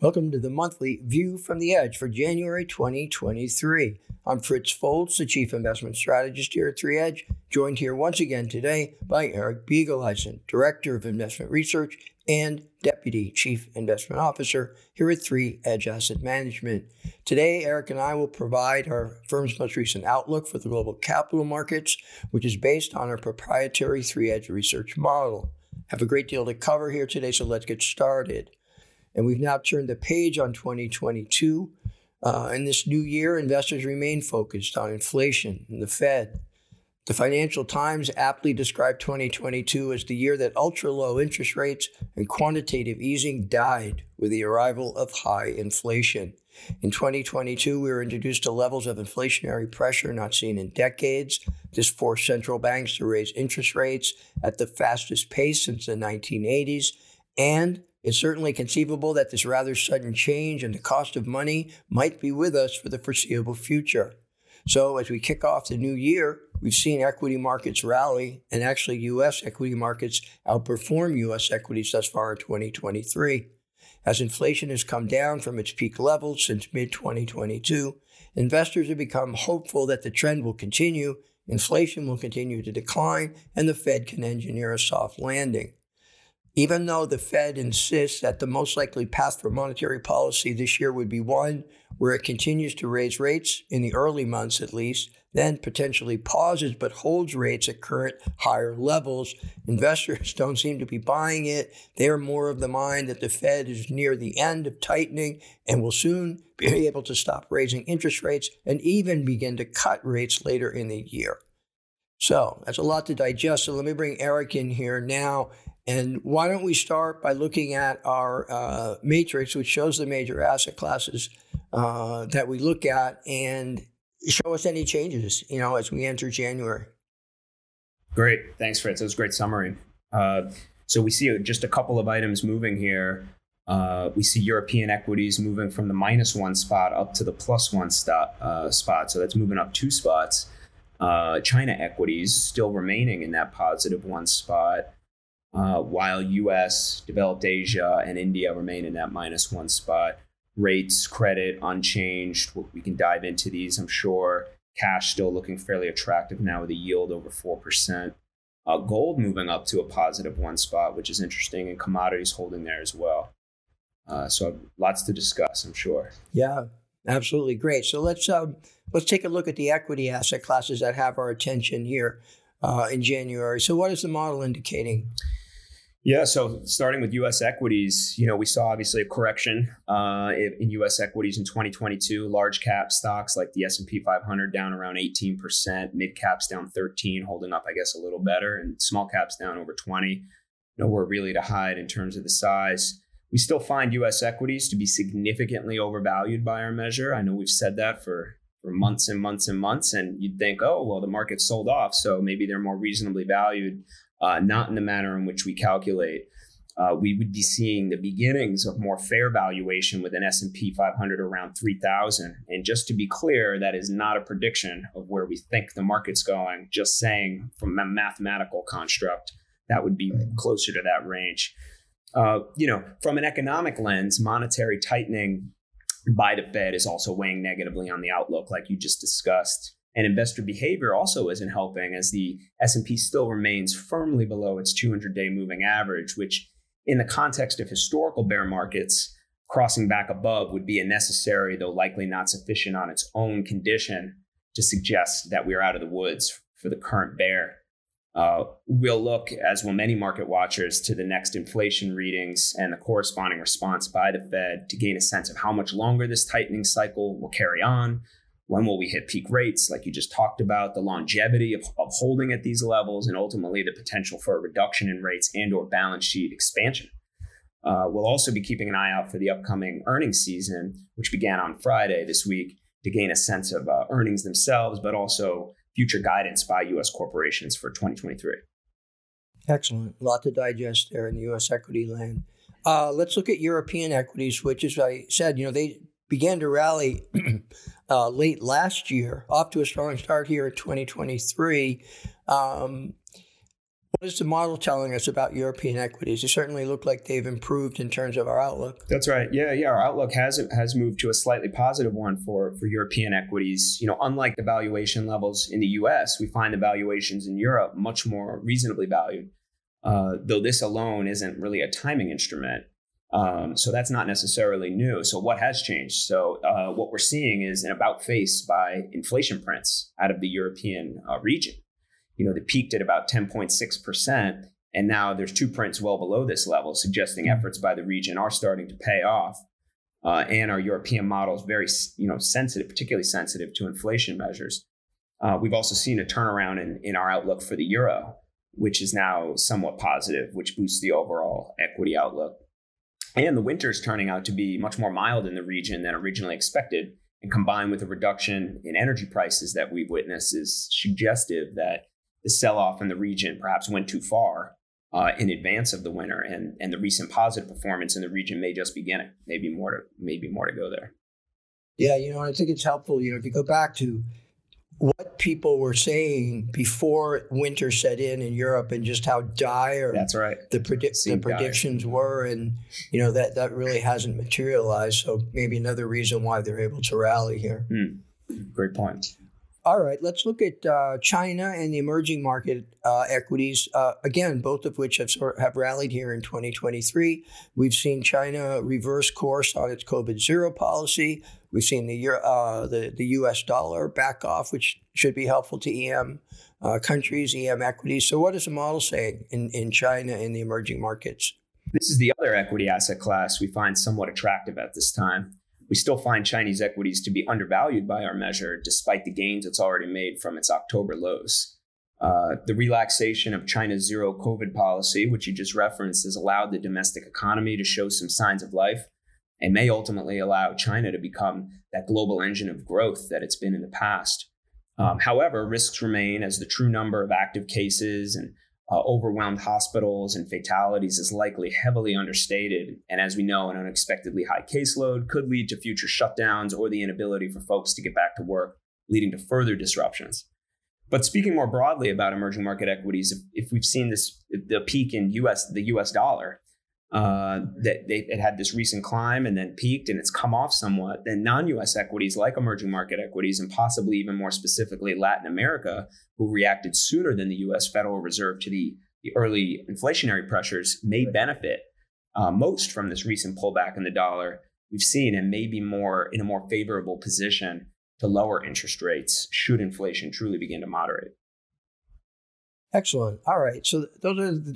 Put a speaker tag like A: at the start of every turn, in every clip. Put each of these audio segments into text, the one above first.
A: Welcome to the monthly View from the Edge for January 2023. I'm Fritz Folts, the Chief Investment Strategist here at 3 Edge, joined here once again today by Eric Biegeleisen, Director of Investment Research and Deputy Chief Investment Officer here at 3 Edge Asset Management. Today, Eric and I will provide our firm's most recent outlook for the global capital markets, which is based on our proprietary 3 Edge research model. Have a great deal to cover here today, so let's get started. And we've now turned the page on 2022. Uh, in this new year, investors remain focused on inflation and the Fed. The Financial Times aptly described 2022 as the year that ultra low interest rates and quantitative easing died with the arrival of high inflation. In 2022, we were introduced to levels of inflationary pressure not seen in decades. This forced central banks to raise interest rates at the fastest pace since the 1980s and it's certainly conceivable that this rather sudden change in the cost of money might be with us for the foreseeable future. So, as we kick off the new year, we've seen equity markets rally, and actually, U.S. equity markets outperform U.S. equities thus far in 2023. As inflation has come down from its peak levels since mid 2022, investors have become hopeful that the trend will continue, inflation will continue to decline, and the Fed can engineer a soft landing. Even though the Fed insists that the most likely path for monetary policy this year would be one where it continues to raise rates in the early months at least, then potentially pauses but holds rates at current higher levels, investors don't seem to be buying it. They're more of the mind that the Fed is near the end of tightening and will soon be able to stop raising interest rates and even begin to cut rates later in the year. So that's a lot to digest. So let me bring Eric in here now and why don't we start by looking at our uh, matrix, which shows the major asset classes uh, that we look at, and show us any changes, you know, as we enter January.
B: Great, thanks, Fritz. That was a great summary. Uh, so we see just a couple of items moving here. Uh, we see European equities moving from the minus one spot up to the plus one stop, uh, spot. So that's moving up two spots. Uh, China equities still remaining in that positive one spot uh, while US, developed Asia, and India remain in that minus one spot. Rates, credit unchanged. We can dive into these, I'm sure. Cash still looking fairly attractive now with a yield over 4%. Uh, gold moving up to a positive one spot, which is interesting, and commodities holding there as well. Uh, so lots to discuss, I'm sure.
A: Yeah, absolutely great. So let's um, let's take a look at the equity asset classes that have our attention here uh, in January. So what is the model indicating?
B: Yeah, so starting with U.S. equities, you know, we saw obviously a correction uh, in U.S. equities in 2022. Large cap stocks like the S&P 500 down around 18 percent, mid caps down 13, holding up, I guess, a little better, and small caps down over 20. Nowhere really to hide in terms of the size. We still find U.S. equities to be significantly overvalued by our measure. I know we've said that for for months and months and months, and you'd think, oh, well, the market's sold off, so maybe they're more reasonably valued. Uh, not in the manner in which we calculate. Uh, we would be seeing the beginnings of more fair valuation with an S&P 500 around 3000 and just to be clear that is not a prediction of where we think the market's going just saying from a mathematical construct that would be closer to that range. Uh, you know from an economic lens monetary tightening by the fed is also weighing negatively on the outlook like you just discussed and investor behavior also isn't helping as the S&P still remains firmly below its 200-day moving average, which in the context of historical bear markets, crossing back above would be a necessary, though likely not sufficient on its own condition to suggest that we're out of the woods for the current bear. Uh, we'll look, as will many market watchers, to the next inflation readings and the corresponding response by the Fed to gain a sense of how much longer this tightening cycle will carry on, when will we hit peak rates, like you just talked about, the longevity of, of holding at these levels, and ultimately the potential for a reduction in rates and or balance sheet expansion. Uh, we'll also be keeping an eye out for the upcoming earnings season, which began on Friday this week, to gain a sense of uh, earnings themselves, but also future guidance by U.S. corporations for 2023.
A: Excellent. A lot to digest there in the U.S. equity land. Uh, let's look at European equities, which, as I said, you know, they began to rally uh, late last year, off to a strong start here in 2023. Um, What is the model telling us about European equities? It certainly look like they've improved in terms of our outlook.
B: That's right. Yeah, yeah. Our outlook has has moved to a slightly positive one for for European equities. You know, unlike the valuation levels in the U.S., we find the valuations in Europe much more reasonably valued. Uh, though this alone isn't really a timing instrument. Um, so that's not necessarily new. So what has changed? So uh, what we're seeing is an about face by inflation prints out of the European uh, region you know, they peaked at about 10.6%. And now there's two prints well below this level, suggesting hmm. efforts by the region are starting to pay off. Uh, and our European model is very, you know, sensitive, particularly sensitive to inflation measures. Uh, we've also seen a turnaround in, in our outlook for the euro, which is now somewhat positive, which boosts the overall equity outlook. And the winter is turning out to be much more mild in the region than originally expected. And combined with a reduction in energy prices that we've witnessed, is suggestive that the sell off in the region perhaps went too far uh, in advance of the winter, and and the recent positive performance in the region may just begin it. Maybe more to maybe more to go there.
A: Yeah, you know, I think it's helpful. You know, if you go back to what people were saying before winter set in in Europe and just how dire
B: that's right
A: the, predi- the predictions dire. were and you know that that really hasn't materialized so maybe another reason why they're able to rally here
B: mm. great point
A: all right, let's look at uh, China and the emerging market uh, equities. Uh, again, both of which have have rallied here in 2023. We've seen China reverse course on its COVID zero policy. We've seen the uh, the the U.S. dollar back off, which should be helpful to EM uh, countries, EM equities. So, what is the model saying in in China and the emerging markets?
B: This is the other equity asset class we find somewhat attractive at this time we still find Chinese equities to be undervalued by our measure, despite the gains it's already made from its October lows. Uh, the relaxation of China's zero COVID policy, which you just referenced, has allowed the domestic economy to show some signs of life and may ultimately allow China to become that global engine of growth that it's been in the past. Um, however, risks remain as the true number of active cases and uh, overwhelmed hospitals and fatalities is likely heavily understated. And as we know, an unexpectedly high caseload could lead to future shutdowns or the inability for folks to get back to work, leading to further disruptions. But speaking more broadly about emerging market equities, if, if we've seen this the peak in US the US dollar, uh, that they, it had this recent climb and then peaked and it's come off somewhat, then non-US equities like emerging market equities and possibly even more specifically Latin America, who reacted sooner than the US Federal Reserve to the, the early inflationary pressures, may benefit uh, most from this recent pullback in the dollar we've seen and may be more in a more favorable position to lower interest rates should inflation truly begin to moderate.
A: Excellent. All right. So those are the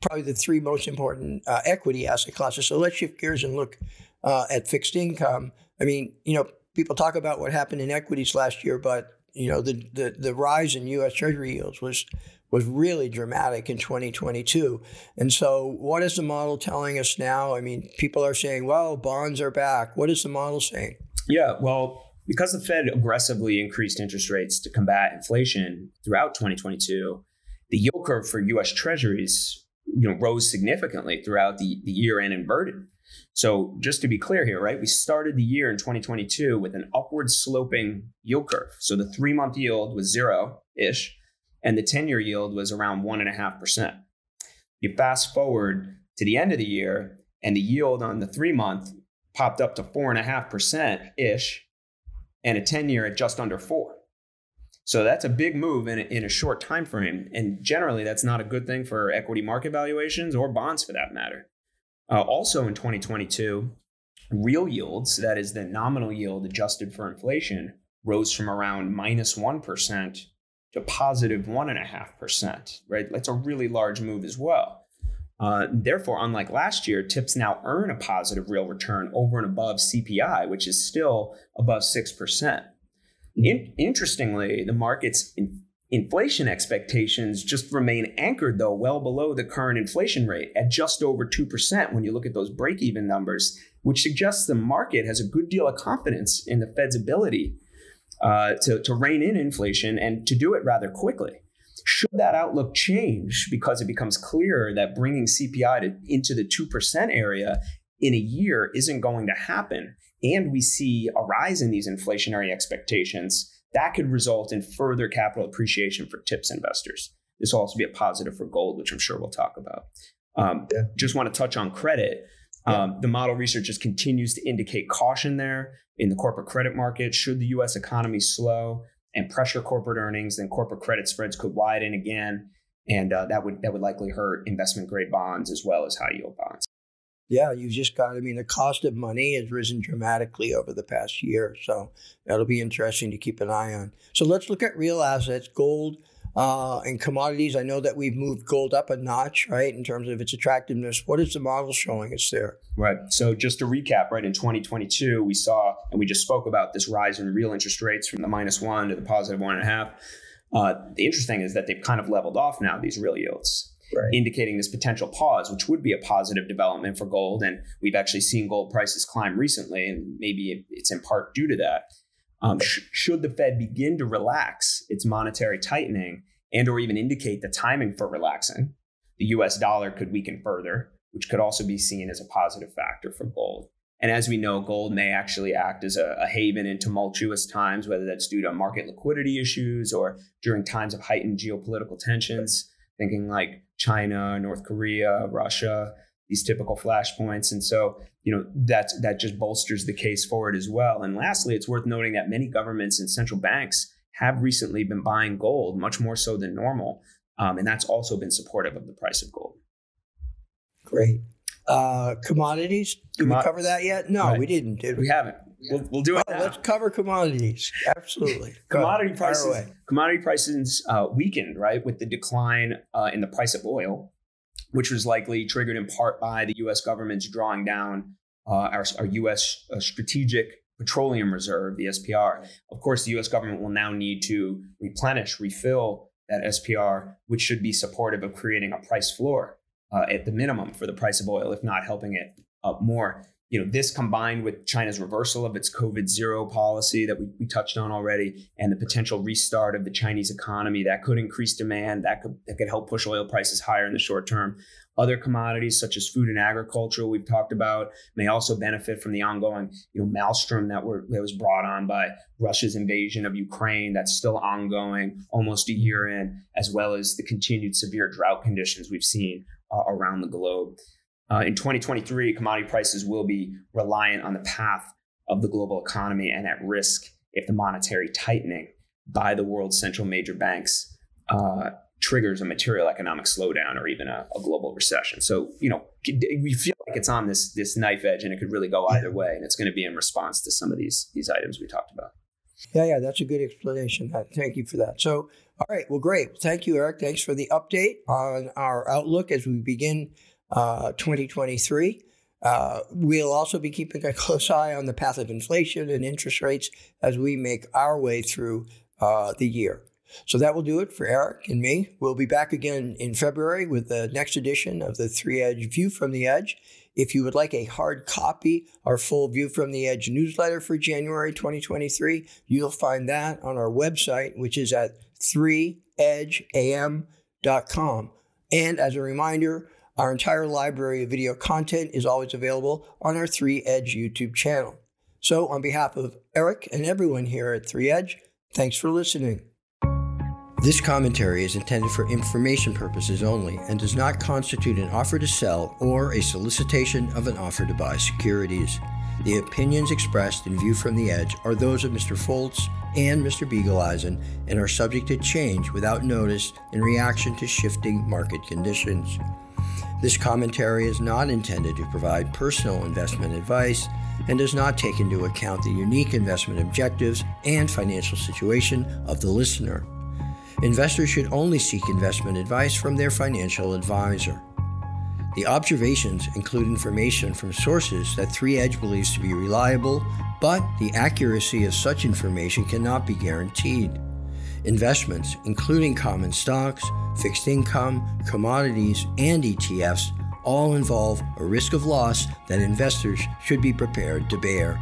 A: probably the three most important uh, equity asset classes. So let's shift gears and look uh, at fixed income. I mean, you know, people talk about what happened in equities last year, but you know, the the, the rise in U.S. Treasury yields was was really dramatic in 2022. And so, what is the model telling us now? I mean, people are saying, "Well, bonds are back." What is the model saying?
B: Yeah, well. Because the Fed aggressively increased interest rates to combat inflation throughout 2022, the yield curve for US Treasuries you know rose significantly throughout the, the year and inverted. So just to be clear here, right? We started the year in 2022 with an upward sloping yield curve. So the three month yield was zero ish, and the 10 year yield was around one and a half percent. You fast forward to the end of the year, and the yield on the three month popped up to four and a half percent ish, and a 10 year at just under four. So that's a big move in a, in a short time frame, and generally that's not a good thing for equity market valuations or bonds for that matter. Uh, also in 2022, real yields, that is the nominal yield adjusted for inflation, rose from around minus one percent to positive one and a half percent. Right, that's a really large move as well. Uh, therefore, unlike last year, TIPS now earn a positive real return over and above CPI, which is still above six percent. In, interestingly, the market's in, inflation expectations just remain anchored, though, well below the current inflation rate at just over 2% when you look at those break even numbers, which suggests the market has a good deal of confidence in the Fed's ability uh, to, to rein in inflation and to do it rather quickly. Should that outlook change because it becomes clear that bringing CPI to, into the 2% area in a year isn't going to happen, and we see a rise in these inflationary expectations, that could result in further capital appreciation for TIPS investors. this will also be a positive for gold, which I'm sure we'll talk about. Um, yeah. Just want to touch on credit. Um, the model research just continues to indicate caution there in the corporate credit market. Should the U.S. economy slow and pressure corporate earnings, then corporate credit spreads could widen again, and uh, that would that would likely hurt investment grade bonds as well as high yield bonds.
A: Yeah, you've just got. I mean, the cost of money has risen dramatically over the past year, so that'll be interesting to keep an eye on. So let's look at real assets, gold uh, and commodities, I know that we've moved gold up a notch, right, in terms of its attractiveness. What is the model showing us there?
B: Right. So just to recap, right, in 2022, we saw, and we just spoke about this rise in real interest rates from the minus one to the positive one and a half. Uh, the interesting is that they've kind of leveled off now, these real yields. Right. indicating this potential pause, which would be a positive development for gold. And we've actually seen gold prices climb recently, and maybe it's in part due to that. Um, sh- should the Fed begin to relax its monetary tightening and or even indicate the timing for relaxing, the US dollar could weaken further, which could also be seen as a positive factor for gold. And as we know, gold may actually act as a, a, haven in tumultuous times, whether that's due to market liquidity issues or during times of heightened geopolitical tensions, thinking like China, North Korea, Russia, these typical flashpoints. And so, you know, that that just bolsters the case forward as well. And lastly, it's worth noting that many governments and central banks have recently been buying gold much more so than normal. Um, and that's also been supportive of the price of gold.
A: Great. Uh, commodities, did we cover that yet? No, right. we didn't, did
B: we? We haven't. We'll, we'll do it.
A: Oh, let's cover commodities. Absolutely.
B: commodity prices. Commodity prices uh, weakened, right, with the decline uh, in the price of oil which was likely triggered in part by the U.S. government's drawing down uh, our, our, U.S. Uh, strategic petroleum reserve, the SPR. Of course, the U.S. government will now need to replenish, refill that SPR, which should be supportive of creating a price floor uh, at the minimum for the price of oil, if not helping it up more you know, this combined with China's reversal of its COVID zero policy that we, we touched on already, and the potential restart of the Chinese economy that could increase demand, that could that could help push oil prices higher in the short term. Other commodities such as food and agriculture we've talked about may also benefit from the ongoing, you know, maelstrom that were that was brought on by Russia's invasion of Ukraine that's still ongoing almost a year in, as well as the continued severe drought conditions we've seen uh, around the globe. Uh, in 2023, commodity prices will be reliant on the path of the global economy and at risk if the monetary tightening by the world's central major banks uh, triggers a material economic slowdown or even a, a, global recession. So, you know, we feel like it's on this this knife edge, and it could really go either way, and it's going to be in response to some of these these items we talked about.
A: Yeah, yeah, that's a good explanation. Thank you for that. So, all right, well, great. Thank you, Eric. Thanks for the update on our outlook as we begin uh, 2023. Uh, we'll also be keeping a close eye on the path of inflation and interest rates as we make our way through uh, the year. So that will do it for Eric and me. We'll be back again in February with the next edition of the Three Edge View from the Edge. If you would like a hard copy, our full View from the Edge newsletter for January 2023, you'll find that on our website, which is at 3edgeam.com. And as a reminder, our entire library of video content is always available on our 3 Edge YouTube channel. So, on behalf of Eric and everyone here at 3 Edge, thanks for listening. This commentary is intended for information purposes only and does not constitute an offer to sell or a solicitation of an offer to buy securities. The opinions expressed in View from the Edge are those of Mr. Folts and Mr. Biegeleisen and are subject to change without notice in reaction to shifting market conditions. This commentary is not intended to provide personal investment advice and does not take into account the unique investment objectives and financial situation of the listener. Investors should only seek investment advice from their financial advisor. The observations include information from sources that 3 Edge believes to be reliable, but the accuracy of such information cannot be guaranteed. Investments, including common stocks, fixed income, commodities, and ETFs, all involve a risk of loss that investors should be prepared to bear.